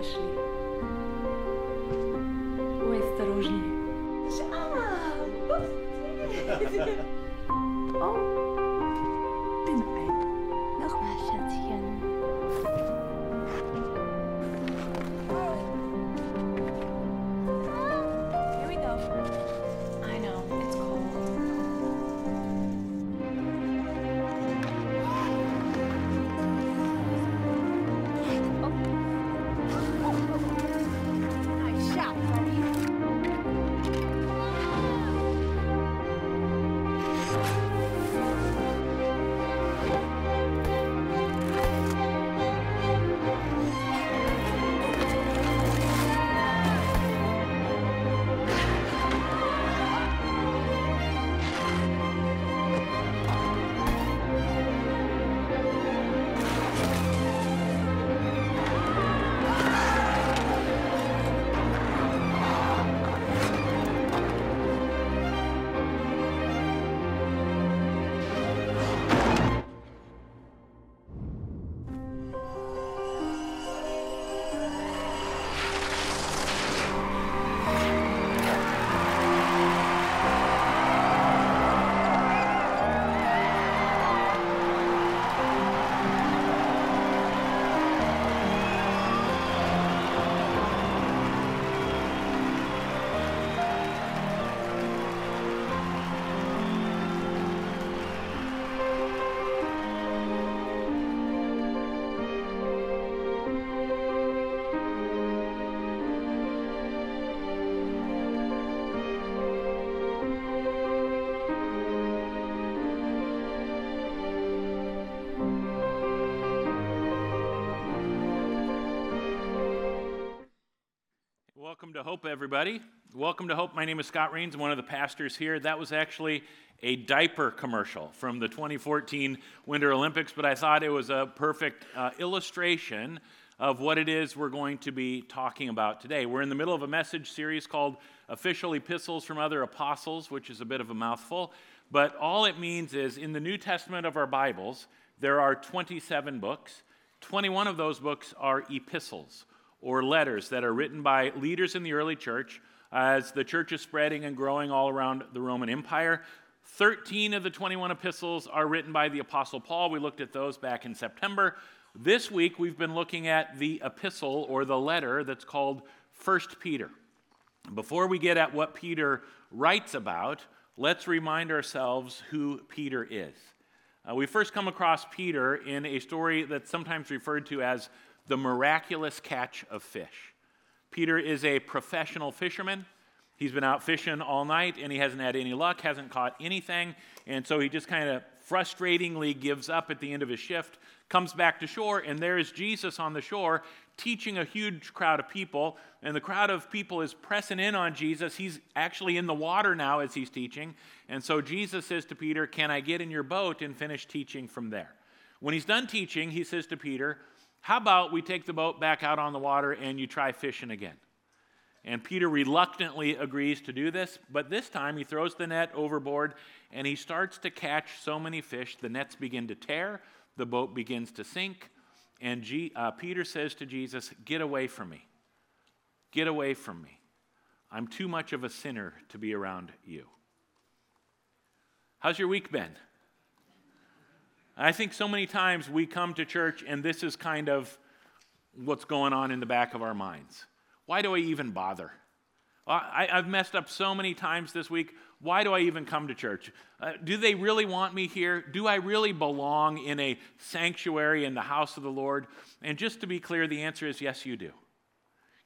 especially. Hope, everybody. Welcome to Hope. My name is Scott Rains, I'm one of the pastors here. That was actually a diaper commercial from the 2014 Winter Olympics, but I thought it was a perfect uh, illustration of what it is we're going to be talking about today. We're in the middle of a message series called Official Epistles from Other Apostles, which is a bit of a mouthful, but all it means is in the New Testament of our Bibles, there are 27 books. 21 of those books are epistles or letters that are written by leaders in the early church as the church is spreading and growing all around the Roman Empire. 13 of the 21 epistles are written by the Apostle Paul. We looked at those back in September. This week, we've been looking at the epistle or the letter that's called 1 Peter. Before we get at what Peter writes about, let's remind ourselves who Peter is. Uh, we first come across Peter in a story that's sometimes referred to as the miraculous catch of fish. Peter is a professional fisherman. He's been out fishing all night and he hasn't had any luck, hasn't caught anything, and so he just kind of frustratingly gives up at the end of his shift, comes back to shore, and there is Jesus on the shore teaching a huge crowd of people. And the crowd of people is pressing in on Jesus. He's actually in the water now as he's teaching. And so Jesus says to Peter, Can I get in your boat and finish teaching from there? When he's done teaching, he says to Peter, How about we take the boat back out on the water and you try fishing again? And Peter reluctantly agrees to do this, but this time he throws the net overboard and he starts to catch so many fish, the nets begin to tear, the boat begins to sink, and G, uh, Peter says to Jesus, Get away from me. Get away from me. I'm too much of a sinner to be around you. How's your week been? I think so many times we come to church and this is kind of what's going on in the back of our minds. Why do I even bother? I, have messed up so many times this week. Why do I even come to church? Uh, do they really want me here? Do I really belong in a sanctuary in the house of the Lord? And just to be clear, the answer is yes, you do.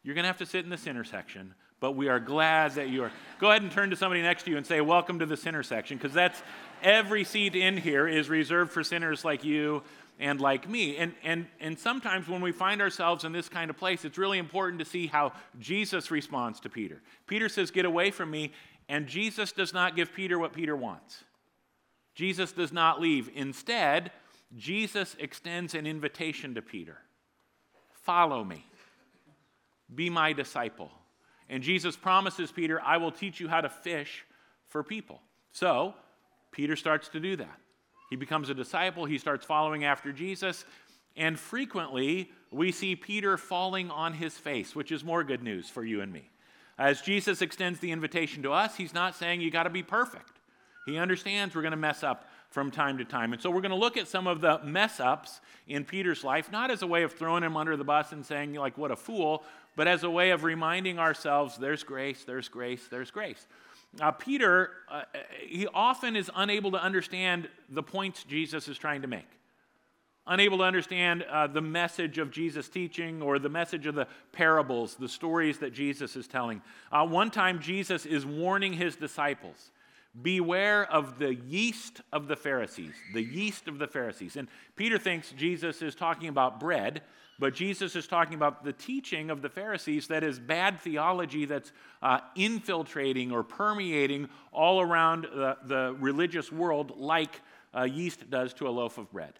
You're going to have to sit in this intersection, but we are glad that you are. Go ahead and turn to somebody next to you and say, Welcome to this intersection, because that's every seat in here is reserved for sinners like you and like me. And, and, and sometimes when we find ourselves in this kind of place, it's really important to see how Jesus responds to Peter. Peter says, Get away from me. And Jesus does not give Peter what Peter wants. Jesus does not leave. Instead, Jesus extends an invitation to Peter Follow me, be my disciple. And Jesus promises Peter, I will teach you how to fish for people. So, Peter starts to do that. He becomes a disciple, he starts following after Jesus, and frequently, we see Peter falling on his face, which is more good news for you and me. As Jesus extends the invitation to us, he's not saying you got to be perfect. He understands we're going to mess up from time to time. And so we're going to look at some of the mess ups in Peter's life, not as a way of throwing him under the bus and saying, like, what a fool, but as a way of reminding ourselves there's grace, there's grace, there's grace. Uh, Peter, uh, he often is unable to understand the points Jesus is trying to make unable to understand uh, the message of Jesus' teaching or the message of the parables, the stories that Jesus is telling. Uh, one time, Jesus is warning his disciples Beware of the yeast of the Pharisees, the yeast of the Pharisees. And Peter thinks Jesus is talking about bread, but Jesus is talking about the teaching of the Pharisees that is bad theology that's uh, infiltrating or permeating all around the, the religious world like uh, yeast does to a loaf of bread.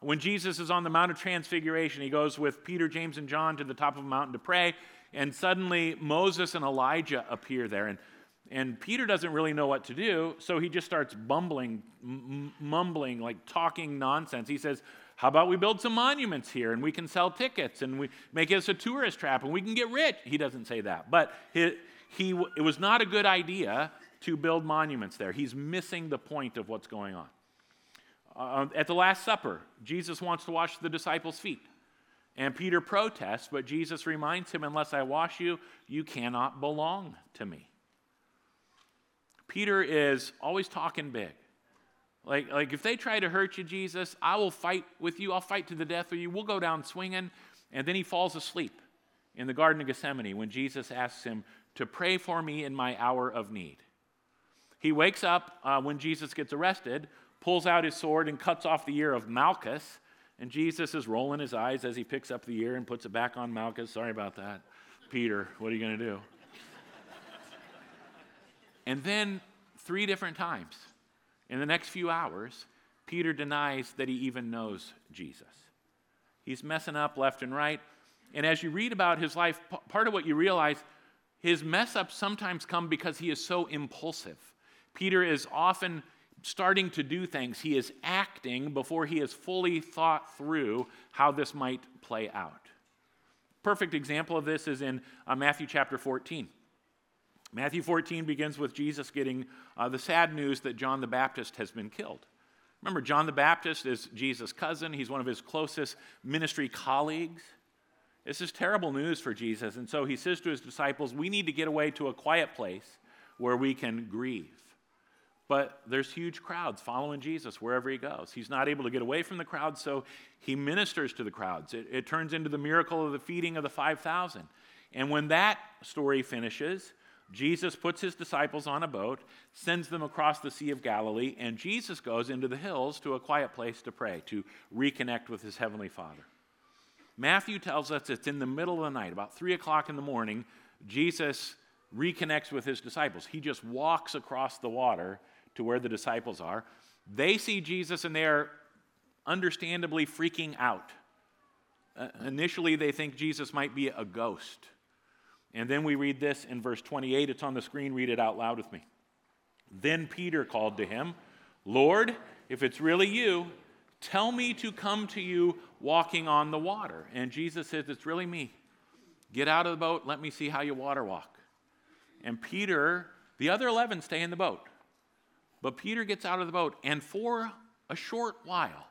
When Jesus is on the Mount of Transfiguration, he goes with Peter, James, and John to the top of a mountain to pray, and suddenly Moses and Elijah appear there. And, and Peter doesn't really know what to do, so he just starts bumbling, m- mumbling, like talking nonsense. He says, How about we build some monuments here and we can sell tickets and we make this a tourist trap and we can get rich? He doesn't say that. But he, he, it was not a good idea to build monuments there. He's missing the point of what's going on. Uh, at the Last Supper, Jesus wants to wash the disciples' feet. And Peter protests, but Jesus reminds him, Unless I wash you, you cannot belong to me. Peter is always talking big. Like, like if they try to hurt you, Jesus, I will fight with you. I'll fight to the death with you. We'll go down swinging. And then he falls asleep in the Garden of Gethsemane when Jesus asks him to pray for me in my hour of need. He wakes up uh, when Jesus gets arrested pulls out his sword and cuts off the ear of Malchus. And Jesus is rolling his eyes as he picks up the ear and puts it back on Malchus. Sorry about that. Peter, what are you going to do? And then, three different times in the next few hours, Peter denies that he even knows Jesus. He's messing up left and right. And as you read about his life, part of what you realize, his mess ups sometimes come because he is so impulsive. Peter is often starting to do things. He is acting before he has fully thought through how this might play out. Perfect example of this is in uh, Matthew chapter 14. Matthew 14 begins with Jesus getting uh, the sad news that John the Baptist has been killed. Remember, John the Baptist is Jesus' cousin, he's one of his closest ministry colleagues. This is terrible news for Jesus, and so he says to his disciples, We need to get away to a quiet place where we can grieve. But there's huge crowds following Jesus wherever he goes. He's not able to get away from the crowds, so he ministers to the crowds. It, it turns into the miracle of the feeding of the 5,000. And when that story finishes, Jesus puts his disciples on a boat, sends them across the Sea of Galilee, and Jesus goes into the hills to a quiet place to pray, to reconnect with his heavenly Father. Matthew tells us it's in the middle of the night, about 3 o'clock in the morning, Jesus reconnects with his disciples. He just walks across the water to where the disciples are. They see Jesus and they are understandably freaking out. Uh, initially, they think Jesus might be a ghost. And then we read this in verse 28. It's on the screen. Read it out loud with me. Then Peter called to him, Lord, if it's really you, tell me to come to you walking on the water. And Jesus says, It's really me. Get out of the boat. Let me see how you water walk. And Peter, the other 11 stay in the boat. But Peter gets out of the boat, and for a short while,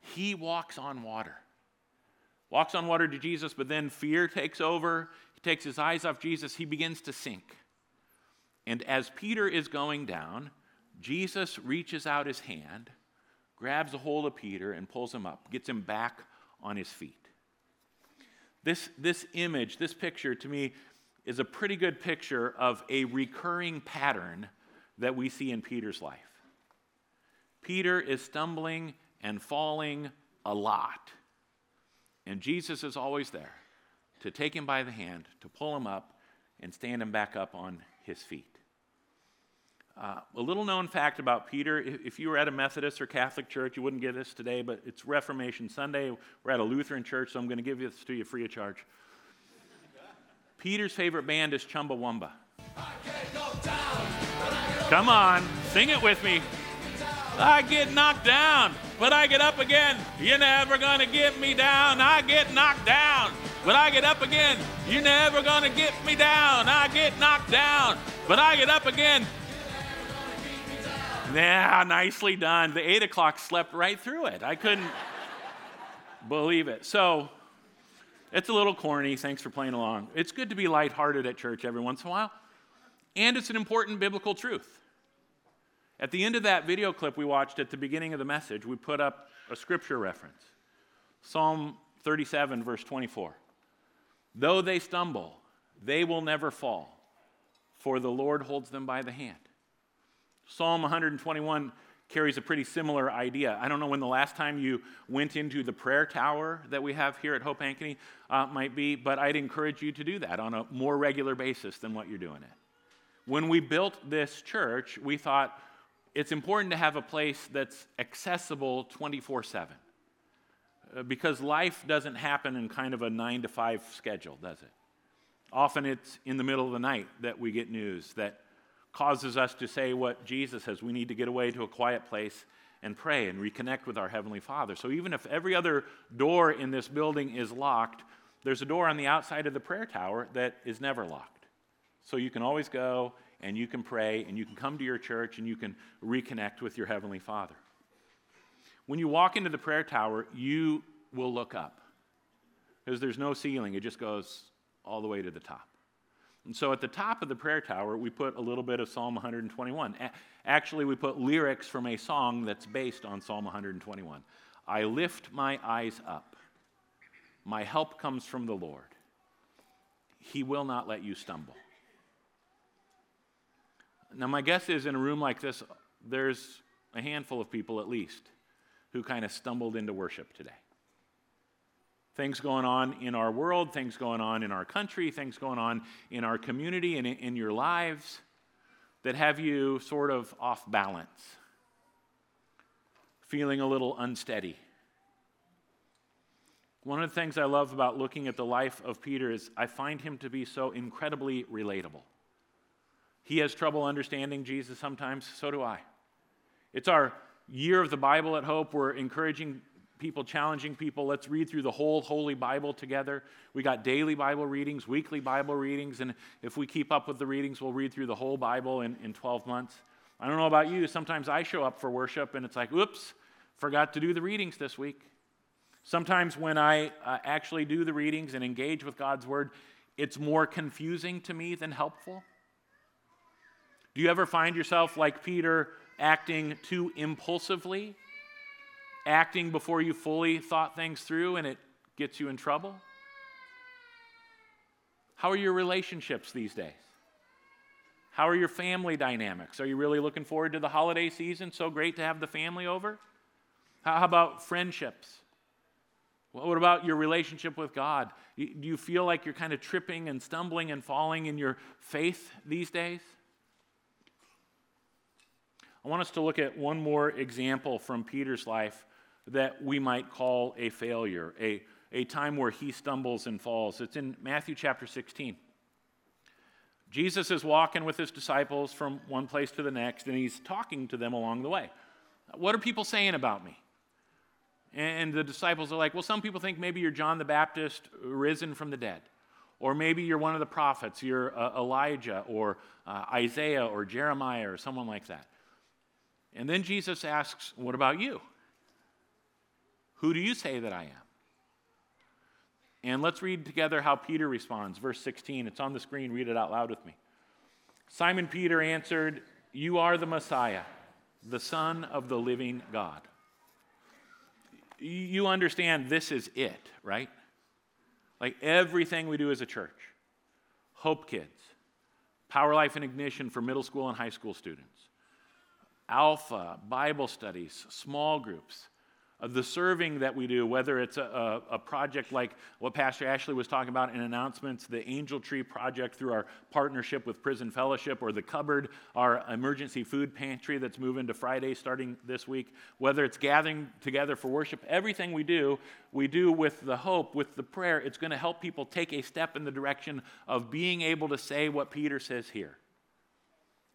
he walks on water. Walks on water to Jesus, but then fear takes over. He takes his eyes off Jesus. He begins to sink. And as Peter is going down, Jesus reaches out his hand, grabs a hold of Peter, and pulls him up, gets him back on his feet. This, this image, this picture to me, is a pretty good picture of a recurring pattern that we see in Peter's life. Peter is stumbling and falling a lot. And Jesus is always there to take him by the hand, to pull him up, and stand him back up on his feet. Uh, a little known fact about Peter if you were at a Methodist or Catholic church, you wouldn't get this today, but it's Reformation Sunday. We're at a Lutheran church, so I'm going to give this to you free of charge. Peter's favorite band is Chumbawamba. Come on, sing it with me. I get knocked down. but I get up again. You're never gonna get me down. I get knocked down, but I get up again. You're never gonna get me down. I get knocked down, but I get up again. Nah, nicely done. The eight o'clock slept right through it. I couldn't believe it. So it's a little corny. Thanks for playing along. It's good to be lighthearted at church every once in a while. And it's an important biblical truth. At the end of that video clip we watched at the beginning of the message, we put up a scripture reference Psalm 37, verse 24. Though they stumble, they will never fall, for the Lord holds them by the hand. Psalm 121 carries a pretty similar idea. I don't know when the last time you went into the prayer tower that we have here at Hope Ankeny uh, might be, but I'd encourage you to do that on a more regular basis than what you're doing it. When we built this church, we thought it's important to have a place that's accessible 24 7. Uh, because life doesn't happen in kind of a nine to five schedule, does it? Often it's in the middle of the night that we get news that causes us to say what Jesus says we need to get away to a quiet place and pray and reconnect with our Heavenly Father. So even if every other door in this building is locked, there's a door on the outside of the prayer tower that is never locked. So you can always go and you can pray and you can come to your church and you can reconnect with your Heavenly Father. When you walk into the prayer tower, you will look up because there's no ceiling, it just goes all the way to the top. And so at the top of the prayer tower, we put a little bit of Psalm 121. Actually, we put lyrics from a song that's based on Psalm 121. I lift my eyes up. My help comes from the Lord. He will not let you stumble. Now, my guess is in a room like this, there's a handful of people at least who kind of stumbled into worship today things going on in our world, things going on in our country, things going on in our community and in your lives that have you sort of off balance, feeling a little unsteady. One of the things I love about looking at the life of Peter is I find him to be so incredibly relatable. He has trouble understanding Jesus sometimes, so do I. It's our year of the Bible at Hope. We're encouraging people, challenging people. Let's read through the whole Holy Bible together. We got daily Bible readings, weekly Bible readings, and if we keep up with the readings, we'll read through the whole Bible in, in 12 months. I don't know about you, sometimes I show up for worship and it's like, oops, forgot to do the readings this week. Sometimes when I uh, actually do the readings and engage with God's Word, it's more confusing to me than helpful. Do you ever find yourself like Peter acting too impulsively? acting before you fully thought things through and it gets you in trouble? How are your relationships these days? How are your family dynamics? Are you really looking forward to the holiday season? So great to have the family over. How about friendships? What about your relationship with God? Do you feel like you're kind of tripping and stumbling and falling in your faith these days? I want us to look at one more example from Peter's life that we might call a failure, a, a time where he stumbles and falls. It's in Matthew chapter 16. Jesus is walking with his disciples from one place to the next, and he's talking to them along the way. What are people saying about me? And the disciples are like, well, some people think maybe you're John the Baptist risen from the dead. Or maybe you're one of the prophets, you're uh, Elijah or uh, Isaiah or Jeremiah or someone like that. And then Jesus asks, What about you? Who do you say that I am? And let's read together how Peter responds. Verse 16, it's on the screen. Read it out loud with me. Simon Peter answered, You are the Messiah, the Son of the living God. You understand this is it, right? Like everything we do as a church Hope Kids, Power Life and Ignition for middle school and high school students, Alpha, Bible studies, small groups the serving that we do, whether it's a, a, a, project like what Pastor Ashley was talking about in announcements, the Angel Tree Project through our partnership with Prison Fellowship, or the Cupboard, our emergency food pantry that's moving to Friday starting this week, whether it's gathering together for worship, everything we do, we do with the hope, with the prayer, it's going to help people take a step in the direction of being able to say what Peter says here.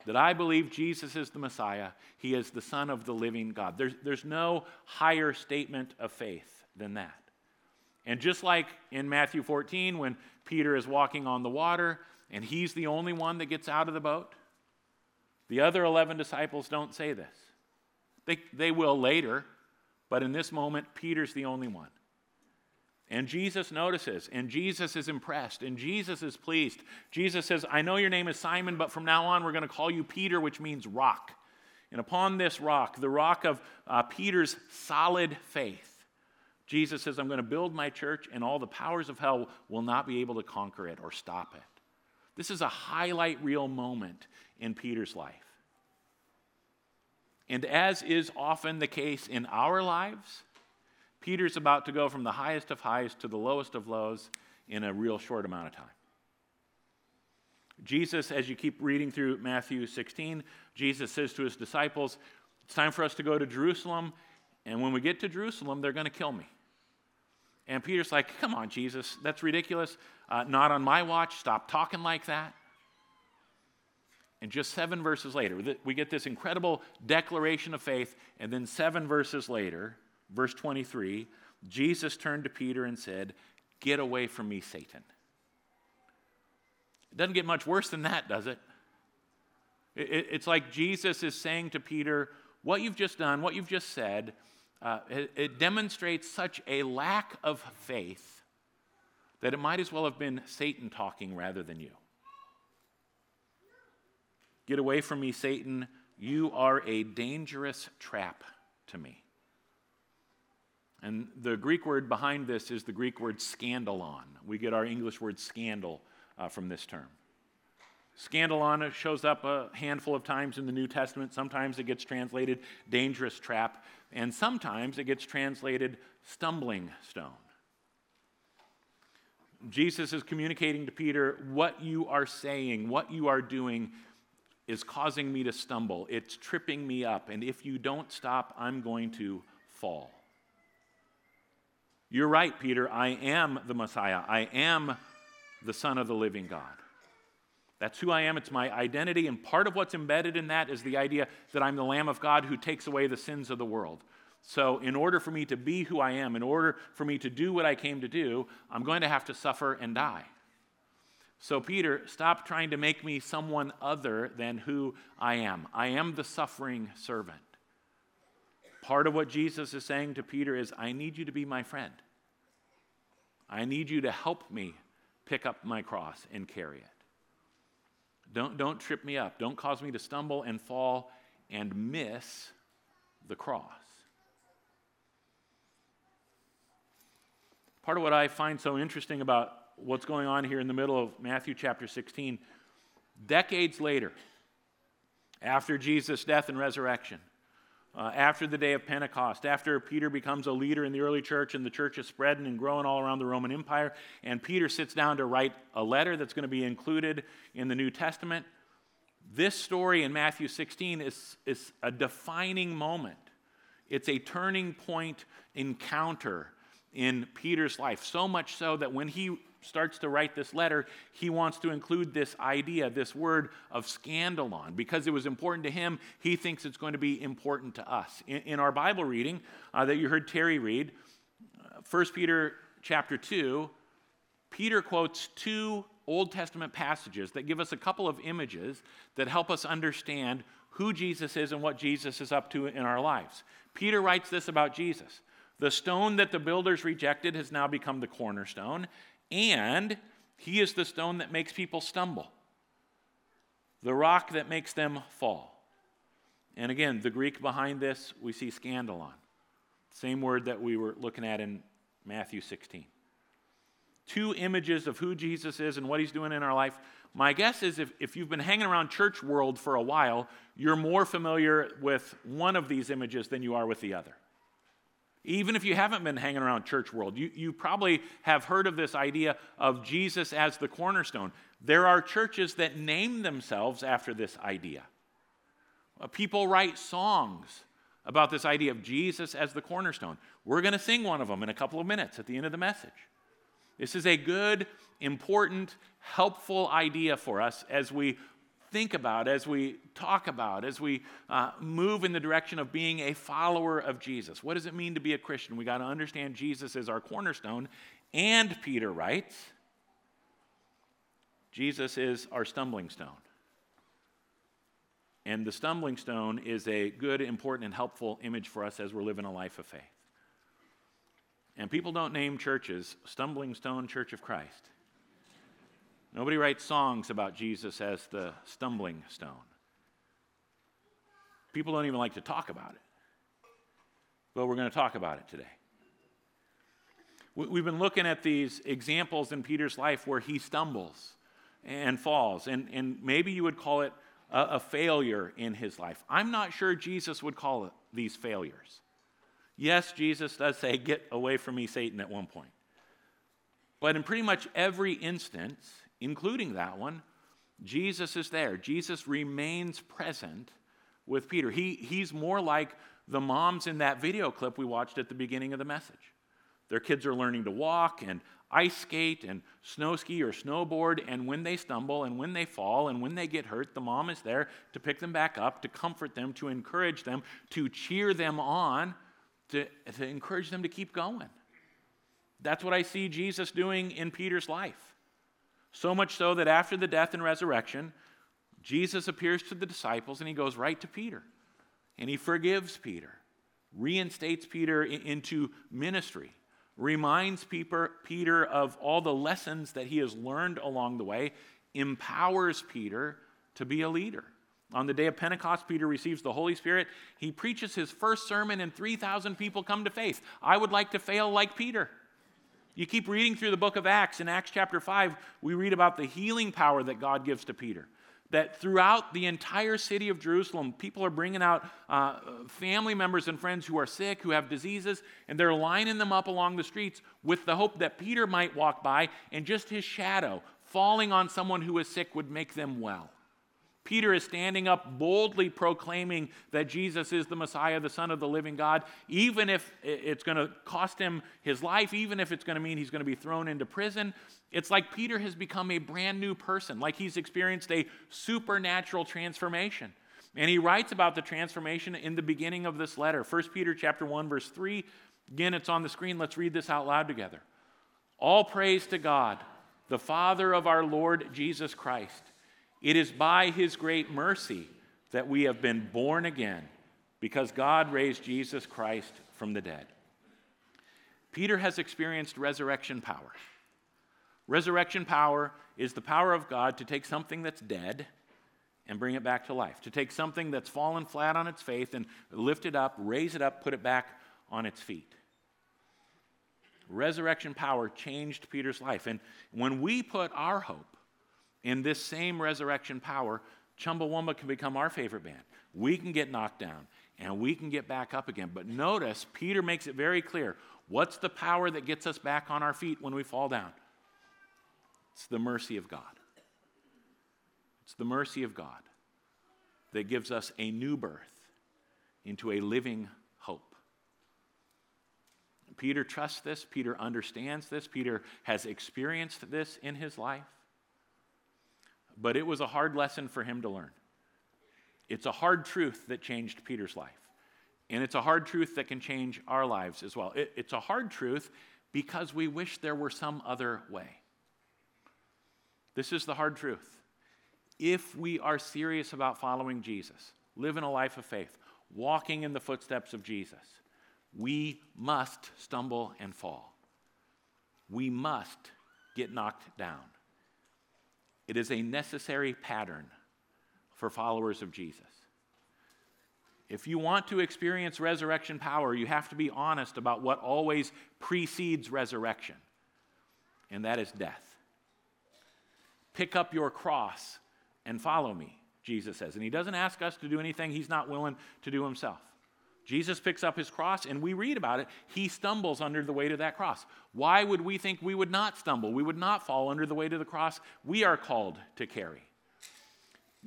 That I believe Jesus is the Messiah. He is the Son of the living God. There's, there's no higher statement of faith than that. And just like in Matthew 14, when Peter is walking on the water and he's the only one that gets out of the boat, the other 11 disciples don't say this. They, they will later, but in this moment, Peter's the only one. And Jesus notices, and Jesus is impressed, and Jesus is pleased. Jesus says, I know your name is Simon, but from now on we're going to call you Peter, which means rock. And upon this rock, the rock of uh, Peter's solid faith, Jesus says, I'm going to build my church, and all the powers of hell will not be able to conquer it or stop it. This is a highlight reel moment in Peter's life. And as is often the case in our lives, Peter's about to go from the highest of highs to the lowest of lows in a real short amount of time. Jesus, as you keep reading through Matthew 16, Jesus says to his disciples, It's time for us to go to Jerusalem, and when we get to Jerusalem, they're going to kill me. And Peter's like, Come on, Jesus, that's ridiculous. Uh, not on my watch. Stop talking like that. And just seven verses later, we get this incredible declaration of faith, and then seven verses later, Verse 23 Jesus turned to Peter and said, Get away from me, Satan. It doesn't get much worse than that, does it? It's like Jesus is saying to Peter, What you've just done, what you've just said, uh, it, it demonstrates such a lack of faith that it might as well have been Satan talking rather than you. Get away from me, Satan. You are a dangerous trap to me. And the Greek word behind this is the Greek word scandalon. We get our English word scandal uh, from this term. Scandalon shows up a handful of times in the New Testament. Sometimes it gets translated dangerous trap, and sometimes it gets translated stumbling stone. Jesus is communicating to Peter what you are saying, what you are doing is causing me to stumble. It's tripping me up, and if you don't stop, I'm going to fall. You're right, Peter. I am the Messiah. I am the Son of the living God. That's who I am. It's my identity. And part of what's embedded in that is the idea that I'm the Lamb of God who takes away the sins of the world. So, in order for me to be who I am, in order for me to do what I came to do, I'm going to have to suffer and die. So, Peter, stop trying to make me someone other than who I am. I am the suffering servant. Part of what Jesus is saying to Peter is, I need you to be my friend. I need you to help me pick up my cross and carry it. Don't, don't trip me up. Don't cause me to stumble and fall and miss the cross. Part of what I find so interesting about what's going on here in the middle of Matthew chapter 16, decades later, after Jesus' death and resurrection, uh, after the day of Pentecost, after Peter becomes a leader in the early church and the church is spreading and growing all around the Roman Empire, and Peter sits down to write a letter that's going to be included in the New Testament, this story in Matthew 16 is, is a defining moment. It's a turning point encounter in Peter's life, so much so that when he starts to write this letter, he wants to include this idea, this word of scandalon. Because it was important to him, he thinks it's going to be important to us. In, in our Bible reading uh, that you heard Terry read, uh, 1 Peter chapter 2, Peter quotes two Old Testament passages that give us a couple of images that help us understand who Jesus is and what Jesus is up to in our lives. Peter writes this about Jesus. The stone that the builders rejected has now become the cornerstone, and he is the stone that makes people stumble, the rock that makes them fall. And again, the Greek behind this, we see scandalon, same word that we were looking at in Matthew 16. Two images of who Jesus is and what he's doing in our life. My guess is if, if you've been hanging around church world for a while, you're more familiar with one of these images than you are with the other. Even if you haven't been hanging around church world, you, you probably have heard of this idea of Jesus as the cornerstone. There are churches that name themselves after this idea. Uh, people write songs about this idea of Jesus as the cornerstone. We're going to sing one of them in a couple of minutes at the end of the message. This is a good, important, helpful idea for us as we think about, as we talk about, as we uh, move in the direction of being a follower of Jesus. What does it mean to be a Christian? We got to understand Jesus is our cornerstone. And Peter writes, Jesus is our stumbling stone. And the stumbling stone is a good, important, and helpful image for us as we're living a life of faith. And people don't name churches Stumbling Stone Church of Christ. Nobody writes songs about Jesus as the stumbling stone. People don't even like to talk about it. But we're going to talk about it today. We've been looking at these examples in Peter's life where he stumbles and falls, and, and maybe you would call it a, a failure in his life. I'm not sure Jesus would call it these failures. Yes, Jesus does say, Get away from me, Satan, at one point. But in pretty much every instance, including that one, Jesus is there. Jesus remains present with Peter. He, he's more like the moms in that video clip we watched at the beginning of the message. Their kids are learning to walk and ice skate and snow ski or snowboard, and when they stumble and when they fall and when they get hurt, the mom is there to pick them back up, to comfort them, to encourage them, to cheer them on, to, to encourage them to keep going. That's what I see Jesus doing in Peter's life. So much so that after the death and resurrection, Jesus appears to the disciples and he goes right to Peter. And he forgives Peter, reinstates Peter into ministry, reminds Peter of all the lessons that he has learned along the way, empowers Peter to be a leader. On the day of Pentecost, Peter receives the Holy Spirit. He preaches his first sermon, and 3,000 people come to faith. I would like to fail like Peter. You keep reading through the book of Acts. In Acts chapter 5, we read about the healing power that God gives to Peter. That throughout the entire city of Jerusalem, people are bringing out uh, family members and friends who are sick, who have diseases, and they're lining them up along the streets with the hope that Peter might walk by and just his shadow falling on someone who is sick would make them well. Peter is standing up boldly proclaiming that Jesus is the Messiah, the Son of the living God, even if it's going to cost him his life, even if it's going to mean he's going to be thrown into prison. It's like Peter has become a brand new person, like he's experienced a supernatural transformation. And he writes about the transformation in the beginning of this letter. 1 Peter chapter 1 verse 3. Again, it's on the screen. Let's read this out loud together. All praise to God, the Father of our Lord Jesus Christ it is by his great mercy that we have been born again because God raised Jesus Christ from the dead. Peter has experienced resurrection power. Resurrection power is the power of God to take something that's dead and bring it back to life, to take something that's fallen flat on its face and lift it up, raise it up, put it back on its feet. Resurrection power changed Peter's life. And when we put our hope in this same resurrection power, Chumbawamba can become our favorite band. We can get knocked down and we can get back up again. But notice, Peter makes it very clear what's the power that gets us back on our feet when we fall down? It's the mercy of God. It's the mercy of God that gives us a new birth into a living hope. Peter trusts this. Peter understands this. Peter has experienced this in his life but it was a hard lesson for him to learn. It's a hard truth that changed Peter's life. And it's a hard truth that can change our lives as well. It, it's a hard truth because we wish there were some other way. This is the hard truth. If we are serious about following Jesus, living a life of faith, walking in the footsteps of Jesus, we must stumble and fall. We must get knocked down. It is a necessary pattern for followers of Jesus. If you want to experience resurrection power, you have to be honest about what always precedes resurrection, and that is death. Pick up your cross and follow me, Jesus says. And he doesn't ask us to do anything he's not willing to do himself. Jesus picks up his cross, and we read about it. He stumbles under the weight of that cross. Why would we think we would not stumble? We would not fall under the weight of the cross we are called to carry.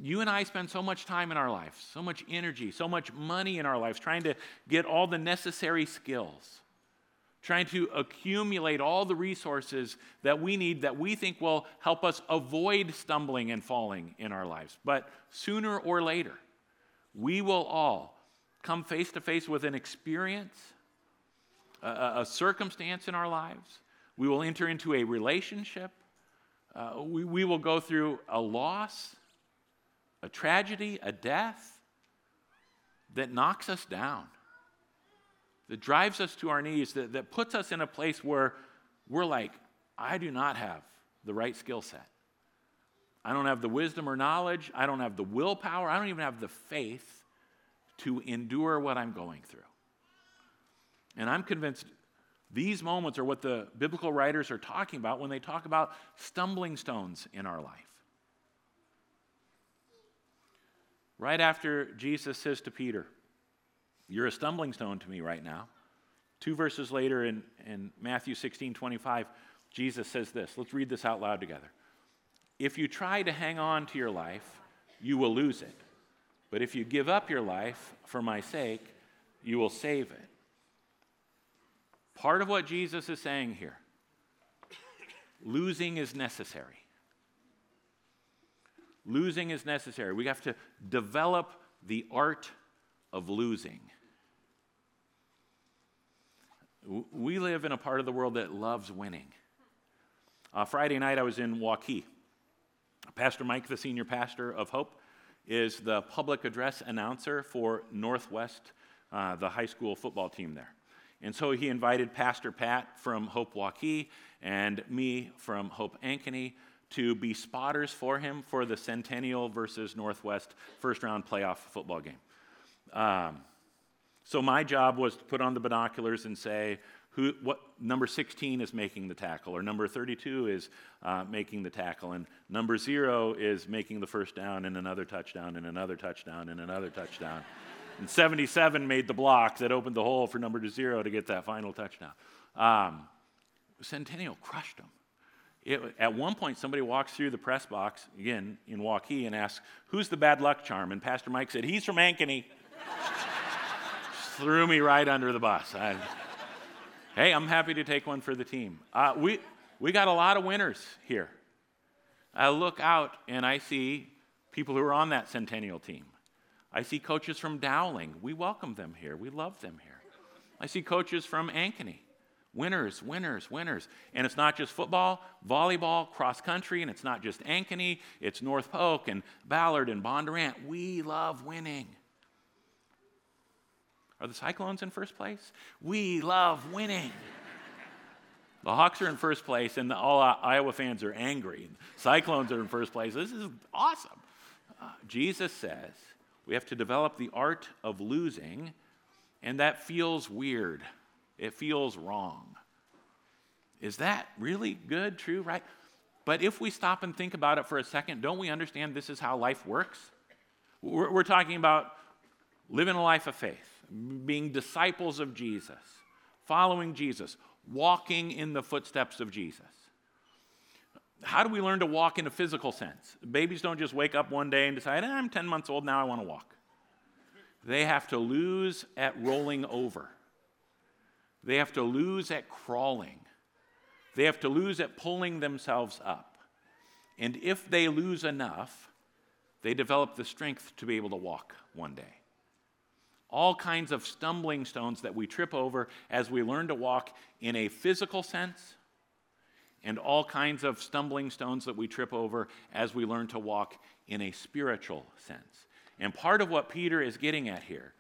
You and I spend so much time in our lives, so much energy, so much money in our lives trying to get all the necessary skills, trying to accumulate all the resources that we need that we think will help us avoid stumbling and falling in our lives. But sooner or later, we will all come face to face with an experience, a, a, circumstance in our lives. We will enter into a relationship. Uh, we, we will go through a loss, a tragedy, a death that knocks us down that drives us to our knees, that, that puts us in a place where we're like, I do not have the right skill set. I don't have the wisdom or knowledge. I don't have the willpower. I don't even have the faith to endure what I'm going through. And I'm convinced these moments are what the biblical writers are talking about when they talk about stumbling stones in our life. Right after Jesus says to Peter, you're a stumbling stone to me right now. Two verses later in, in Matthew 16 25, Jesus says this. Let's read this out loud together. If you try to hang on to your life, you will lose it. But if you give up your life for my sake, you will save it. Part of what Jesus is saying here losing is necessary. Losing is necessary. We have to develop the art of losing. We live in a part of the world that loves winning. Uh, Friday night, I was in Waukee. Pastor Mike, the senior pastor of Hope, is the public address announcer for Northwest, uh, the high school football team there. And so he invited Pastor Pat from Hope Waukee and me from Hope Ankeny to be spotters for him for the Centennial versus Northwest first round playoff football game. Um, so my job was to put on the binoculars and say, who, what number 16 is making the tackle, or number 32 is uh, making the tackle, and number zero is making the first down and another touchdown and another touchdown and another touchdown. and 77 made the block that opened the hole for number zero to get that final touchdown. Um, Centennial crushed them. It, at one point, somebody walks through the press box, again in Waukee, and asks, Who's the bad luck charm? And Pastor Mike said, He's from Ankeny threw me right under the bus. I, hey, I'm happy to take one for the team. Uh, we, we got a lot of winners here. I look out and I see people who are on that Centennial team. I see coaches from Dowling. We welcome them here. We love them here. I see coaches from Ankeny. Winners, winners, winners. And it's not just football, volleyball, cross country, and it's not just Ankeny, it's North Polk and Ballard and Bondurant. We love winning. Are the Cyclones in first place? We love winning. The Hawks are in first place, and all Iowa fans are angry. Cyclones are in first place. This is awesome. Uh, Jesus says we have to develop the art of losing, and that feels weird. It feels wrong. Is that really good, true, right? But if we stop and think about it for a second, don't we understand this is how life works? We're, we're talking about living a life of faith being disciples of Jesus, following Jesus, walking in the footsteps of Jesus. How do we learn to walk in a physical sense? Babies don't just wake up one day and decide, eh, I'm 10 months old, now I want to walk. They have to lose at rolling over. They have to lose at crawling. They have to lose at pulling themselves up. And if they lose enough, they develop the strength to be able to walk one day all kinds of stumbling stones that we trip over as we learn to walk in a physical sense, and all kinds of stumbling stones that we trip over as we learn to walk in a spiritual sense. And part of what Peter is getting at here,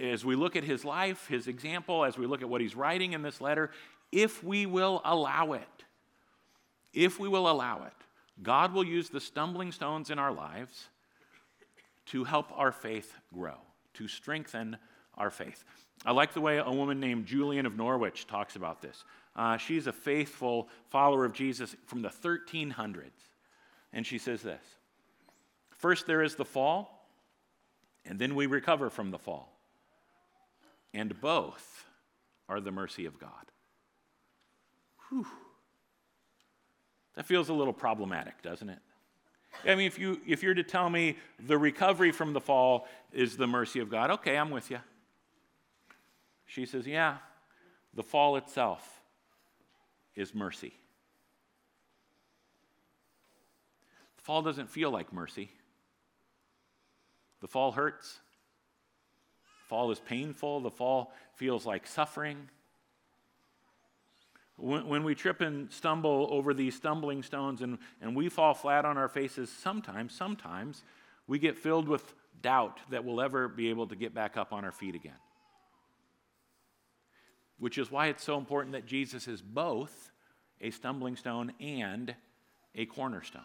as we look at his life, his example, as we look at what he's writing in this letter, if we will allow it, if we will allow it, God will use the stumbling stones in our lives to help our faith grow to strengthen our faith. I like the way a woman named Julian of Norwich talks about this. Uh, she's a faithful follower of Jesus from the 1300s. And she says this First, there is the fall, and then we recover from the fall. And both are the mercy of God. Whew. That feels a little problematic, doesn't it? I mean, if, you, if you're to tell me the recovery from the fall is the mercy of God, okay, I'm with you. She says, yeah, the fall itself is mercy. The fall doesn't feel like mercy. The fall hurts. The fall is painful. The fall feels like suffering. When, when, we trip and stumble over these stumbling stones and, and we fall flat on our faces, sometimes, sometimes we get filled with doubt that we'll ever be able to get back up on our feet again. Which is why it's so important that Jesus is both a stumbling stone and a cornerstone.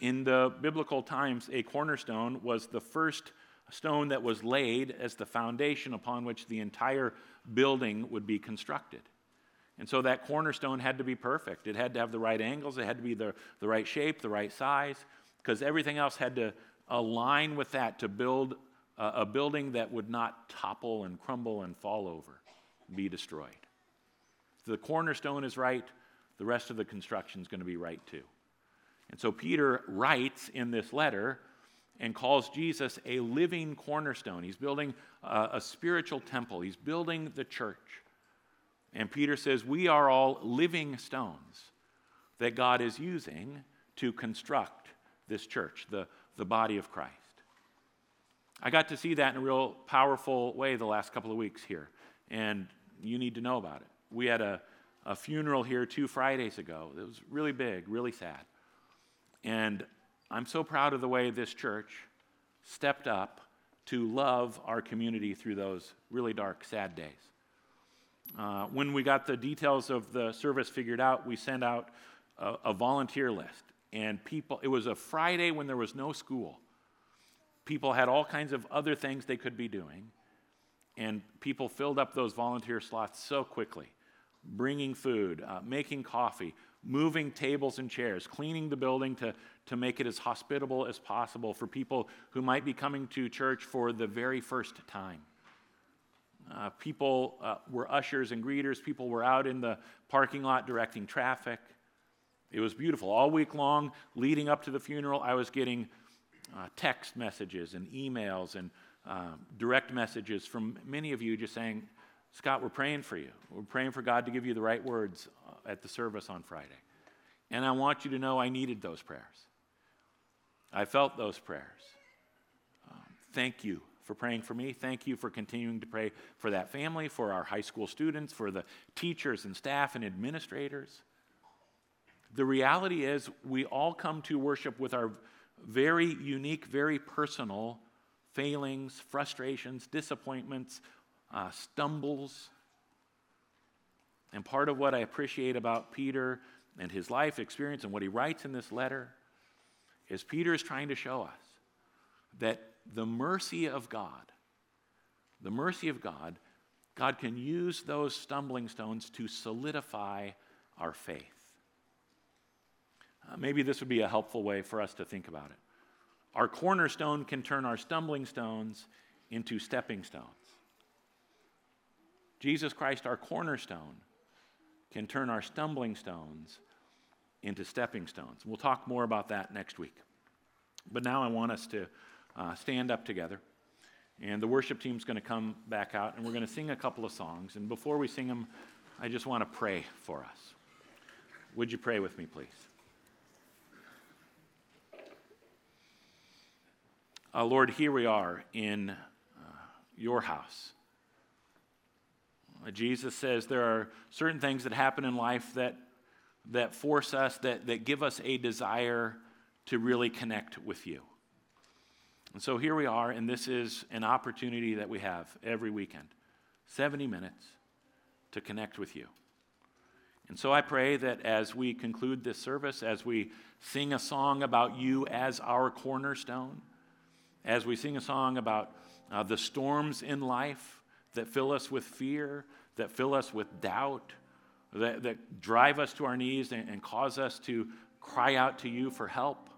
In the biblical times, a cornerstone was the first stone that was laid as the foundation upon which the entire building would be constructed. And so that cornerstone had to be perfect. It had to have the right angles, it had to be the, the right shape, the right size, because everything else had to align with that to build a, a building that would not topple and crumble and fall over, be destroyed. If the cornerstone is right, the rest of the construction is going to be right too. And so Peter writes in this letter and calls Jesus a living cornerstone. He's building a, a spiritual temple, he's building the church. And Peter says, We are all living stones that God is using to construct this church, the, the body of Christ. I got to see that in a real powerful way the last couple of weeks here, and you need to know about it. We had a, a funeral here two Fridays ago. It was really big, really sad. And I'm so proud of the way this church stepped up to love our community through those really dark, sad days. Uh, when we got the details of the service figured out, we sent out a, a volunteer list. And people, it was a Friday when there was no school. People had all kinds of other things they could be doing. And people filled up those volunteer slots so quickly bringing food, uh, making coffee, moving tables and chairs, cleaning the building to, to make it as hospitable as possible for people who might be coming to church for the very first time. Uh, people uh, were ushers and greeters. People were out in the parking lot directing traffic. It was beautiful. All week long, leading up to the funeral, I was getting uh, text messages and emails and uh, direct messages from many of you just saying, Scott, we're praying for you. We're praying for God to give you the right words uh, at the service on Friday. And I want you to know I needed those prayers. I felt those prayers. Um, thank you for praying for me. Thank you for continuing to pray for that family, for our high school students, for the teachers and staff and administrators. The reality is, we all come to worship with our very unique, very personal failings, frustrations, disappointments, uh, stumbles. And part of what I appreciate about Peter and his life experience and what he writes in this letter is Peter is trying to show us that the mercy of God, the mercy of God, God can use those stumbling stones to solidify our faith. Uh, maybe this would be a helpful way for us to think about it. Our cornerstone can turn our stumbling stones into stepping stones. Jesus Christ, our cornerstone, can turn our stumbling stones into stepping stones. We'll talk more about that next week. But now I want us to uh, stand up together. And the worship team's going to come back out, and we're going to sing a couple of songs. And before we sing them, I just want to pray for us. Would you pray with me, please? Uh, Lord, here we are in uh, your house. Uh, Jesus says there are certain things that happen in life that, that force us, that, that give us a desire to really connect with you. And so here we are, and this is an opportunity that we have every weekend 70 minutes to connect with you. And so I pray that as we conclude this service, as we sing a song about you as our cornerstone, as we sing a song about uh, the storms in life that fill us with fear, that fill us with doubt, that, that drive us to our knees and, and cause us to cry out to you for help.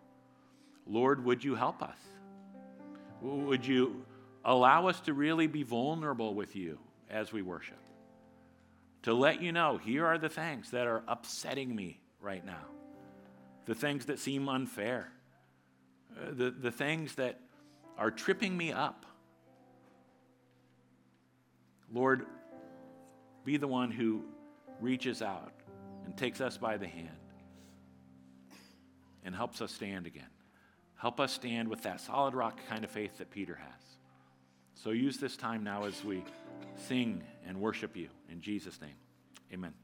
Lord, would you help us? Would you allow us to really be vulnerable with you as we worship? To let you know, here are the things that are upsetting me right now, the things that seem unfair, uh, the, the things that are tripping me up. Lord, be the one who reaches out and takes us by the hand and helps us stand again. Help us stand with that solid rock kind of faith that Peter has. So use this time now as we sing and worship you. In Jesus' name, amen.